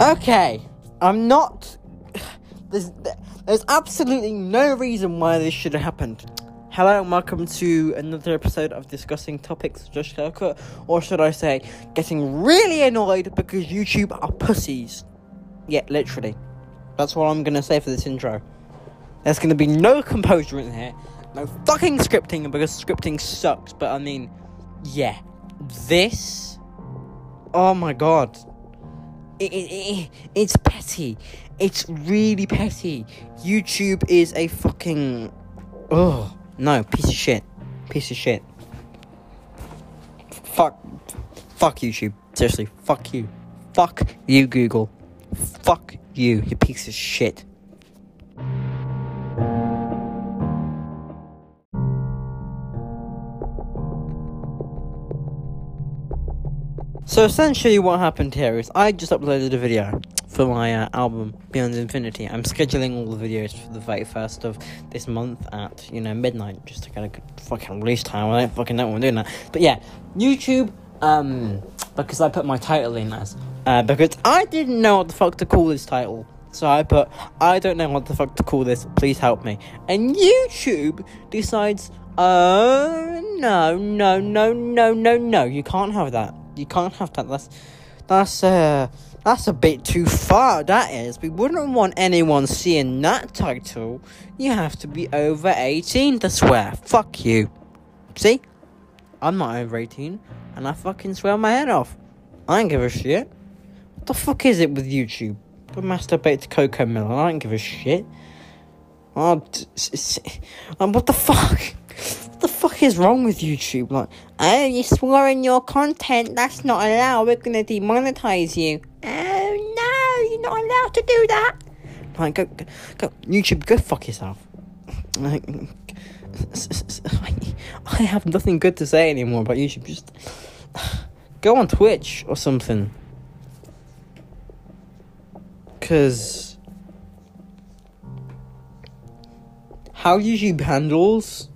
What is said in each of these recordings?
Okay, I'm not. There's, there's absolutely no reason why this should have happened. Hello and welcome to another episode of discussing topics Josh Kirkwood, or should I say, getting really annoyed because YouTube are pussies. Yeah, literally. That's what I'm gonna say for this intro. There's gonna be no composure in here, no fucking scripting because scripting sucks. But I mean, yeah, this. Oh my god, it, it, it, it's petty. It's really petty. YouTube is a fucking. Oh, no, piece of shit. Piece of shit. Fuck. Fuck YouTube. Seriously, fuck you. Fuck you, Google. Fuck you, you piece of shit. So essentially, what happened here is I just uploaded a video for my uh, album Beyond Infinity. I'm scheduling all the videos for the very first of this month at you know midnight, just to get a good fucking release time. I don't fucking know what I'm doing that, but yeah, YouTube. Um, because I put my title in as uh, because I didn't know what the fuck to call this title. So I put, I don't know what the fuck to call this, please help me. And YouTube decides, oh, no, no, no, no, no, no, you can't have that. You can't have that. That's, that's, uh, that's a bit too far, that is. We wouldn't want anyone seeing that title. You have to be over 18 to swear. Fuck you. See? I'm not over 18, and I fucking swear my head off. I don't give a shit. What the fuck is it with YouTube? I masturbate to Cocomelon. I don't give a shit. Oh, um, what the fuck? What the fuck is wrong with YouTube? Like, oh, you swore in your content. That's not allowed. We're gonna demonetize you. Oh no, you're not allowed to do that. Like, go, go, go YouTube, go fuck yourself. Like, I have nothing good to say anymore about YouTube. Just go on Twitch or something. Because how YouTube handles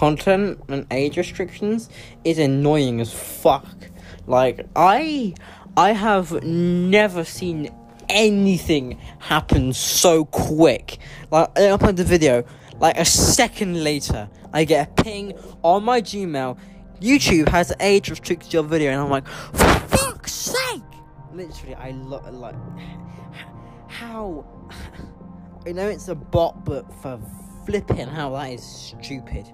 content and age restrictions is annoying as fuck. Like I I have never seen anything happen so quick. Like I upload the video, like a second later, I get a ping on my Gmail. YouTube has age restricted your video, and I'm like, for fuck's sake! Literally, I look like how. I know it's a bot, but for flipping how that is stupid.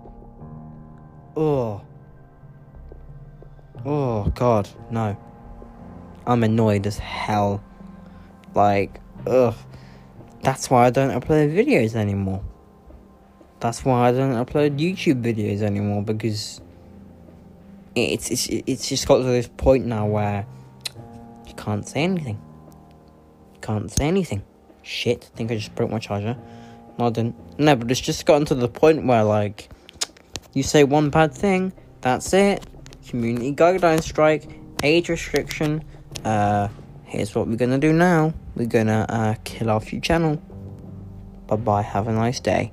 Oh. Oh god, no. I'm annoyed as hell. Like, ugh. That's why I don't upload videos anymore. That's why I don't upload YouTube videos anymore because it's it's it's just got to this point now where you can't say anything. You can't say anything. Shit, I think I just broke my charger. No, I didn't. No, but it's just gotten to the point where like you say one bad thing, that's it. Community guideline strike, age restriction. Uh, here's what we're gonna do now. We're gonna uh, kill off your channel. Bye bye. Have a nice day.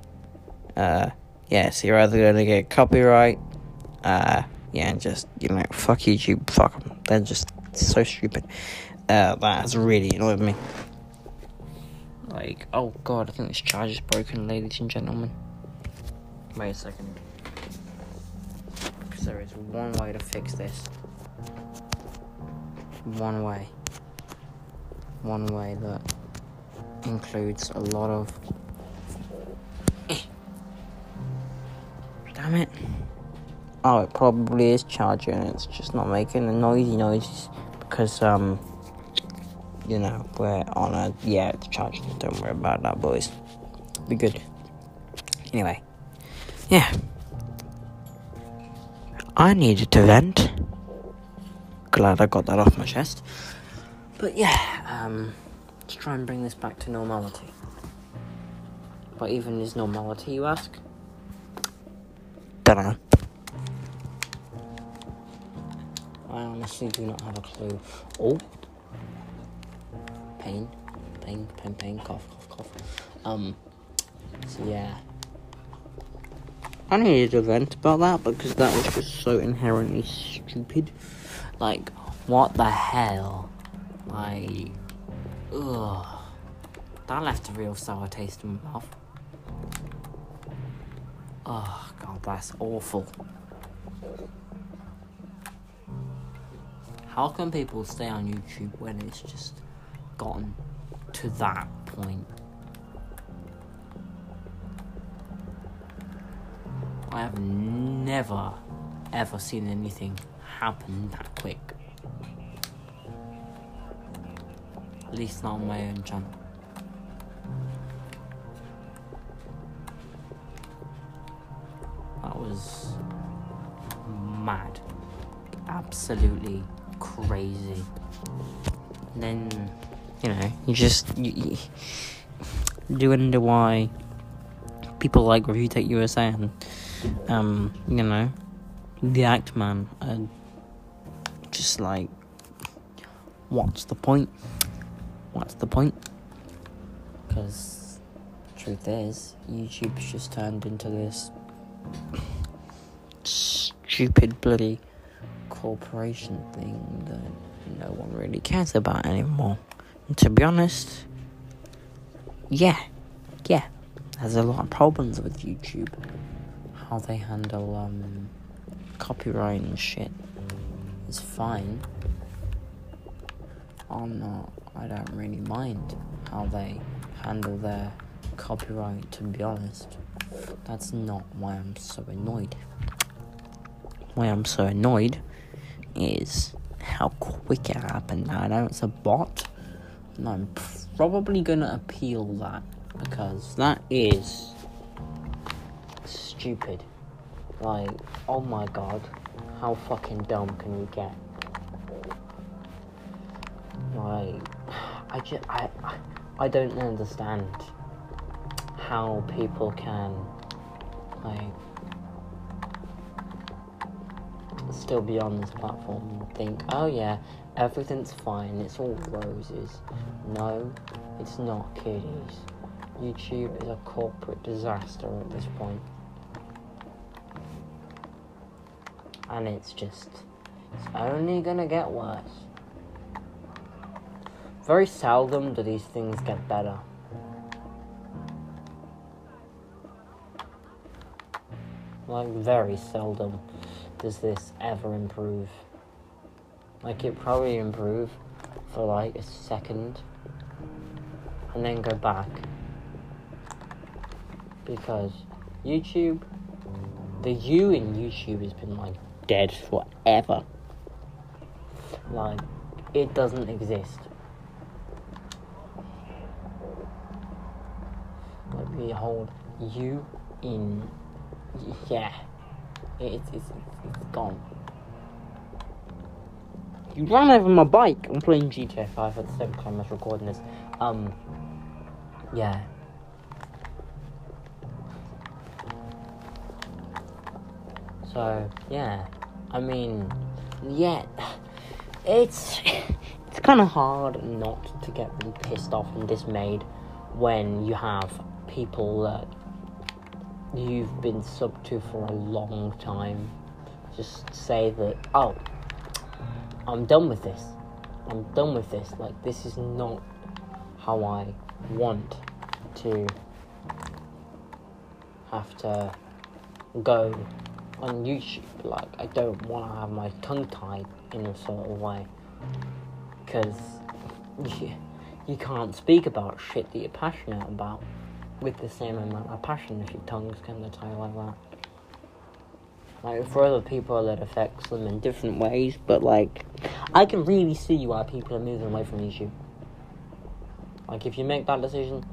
Uh, yeah. So you're either gonna get copyright. Uh, yeah, and just you know, fuck YouTube. Fuck them. They're just so stupid. Uh, has really annoyed me. Like, oh god, I think this charger's broken, ladies and gentlemen. Wait a second. There is one way to fix this. One way. One way that includes a lot of. Damn it. Oh, it probably is charging, it's just not making the noisy noises because, um, you know, we're on a. Yeah, it's charging. Don't worry about that, boys. Be good. Anyway. Yeah. I needed to vent. Glad I got that off my chest. But yeah, um, let's try and bring this back to normality. What even is normality, you ask? Don't know. I honestly do not have a clue. Oh. Pain. Pain, pain, pain, cough, cough, cough. Um, so yeah. I needed to vent about that because that was just so inherently stupid. Like, what the hell? Like, Ugh. That left a real sour taste in my mouth. Oh, God, that's awful. How can people stay on YouTube when it's just gotten to that point? I have never, ever seen anything happen that quick. At least not on my own channel. That was mad. Absolutely crazy. And then, you know, you just you, you do wonder why people like ReviewTechUSA and um, you know, the Act Man are just like, what's the point? What's the point? Because truth is, YouTube's just turned into this stupid bloody corporation thing that no one really cares about anymore. And to be honest, yeah, yeah, there's a lot of problems with YouTube. How they handle um, copyright and shit is fine. I'm not, I don't really mind how they handle their copyright, to be honest. That's not why I'm so annoyed. Why I'm so annoyed is how quick it happened. Now I know it's a bot, and I'm probably gonna appeal that because that is stupid. Like, oh my god, how fucking dumb can you get? Like, I just, I, I don't understand how people can, like, still be on this platform and think, oh yeah, everything's fine, it's all roses. No, it's not, kiddies. YouTube is a corporate disaster at this point. And it's just, it's only gonna get worse. Very seldom do these things get better. Like, very seldom does this ever improve. Like, it probably improve for like a second and then go back. Because YouTube, the U in YouTube has been like dead forever. Like, it doesn't exist. Like, we hold you in, yeah, it's, it's, it's gone. You ran over my bike. I'm playing GTA 5 at the same time as recording this. Um, yeah. So, yeah. I mean, yeah. It's, it's kind of hard not to get really pissed off and dismayed when you have people that you've been sub to for a long time just say that, oh, I'm done with this. I'm done with this. Like, this is not how I want to have to go on YouTube. Like, I don't want to have my tongue tied in a sort of way. Because you, you can't speak about shit that you're passionate about with the same amount of passion if your tongue's kind of tied like that. Like, for other people, that affects them in different ways, but like, I can really see why people are moving away from YouTube. Like, if you make that decision,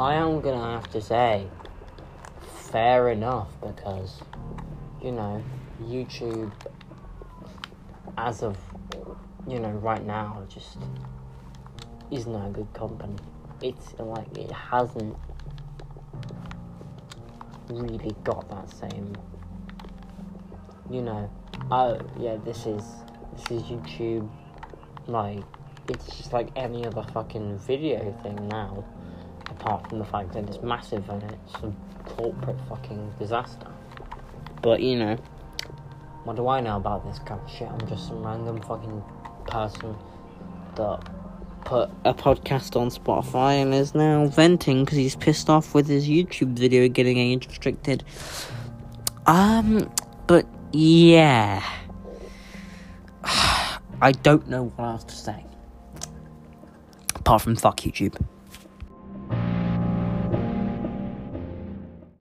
I am gonna have to say, fair enough, because, you know, YouTube, as of, you know, right now, just is not a good company. It's like, it hasn't really got that same, you know, oh, yeah, this is, this is YouTube, like, it's just like any other fucking video thing now, apart from the fact that it's massive and it's a corporate fucking disaster. But, you know, what do I know about this kind of shit? I'm just some random fucking person that put a podcast on Spotify and is now venting because he's pissed off with his YouTube video getting age restricted. Um, but yeah. I don't know what else to say. Apart from fuck YouTube.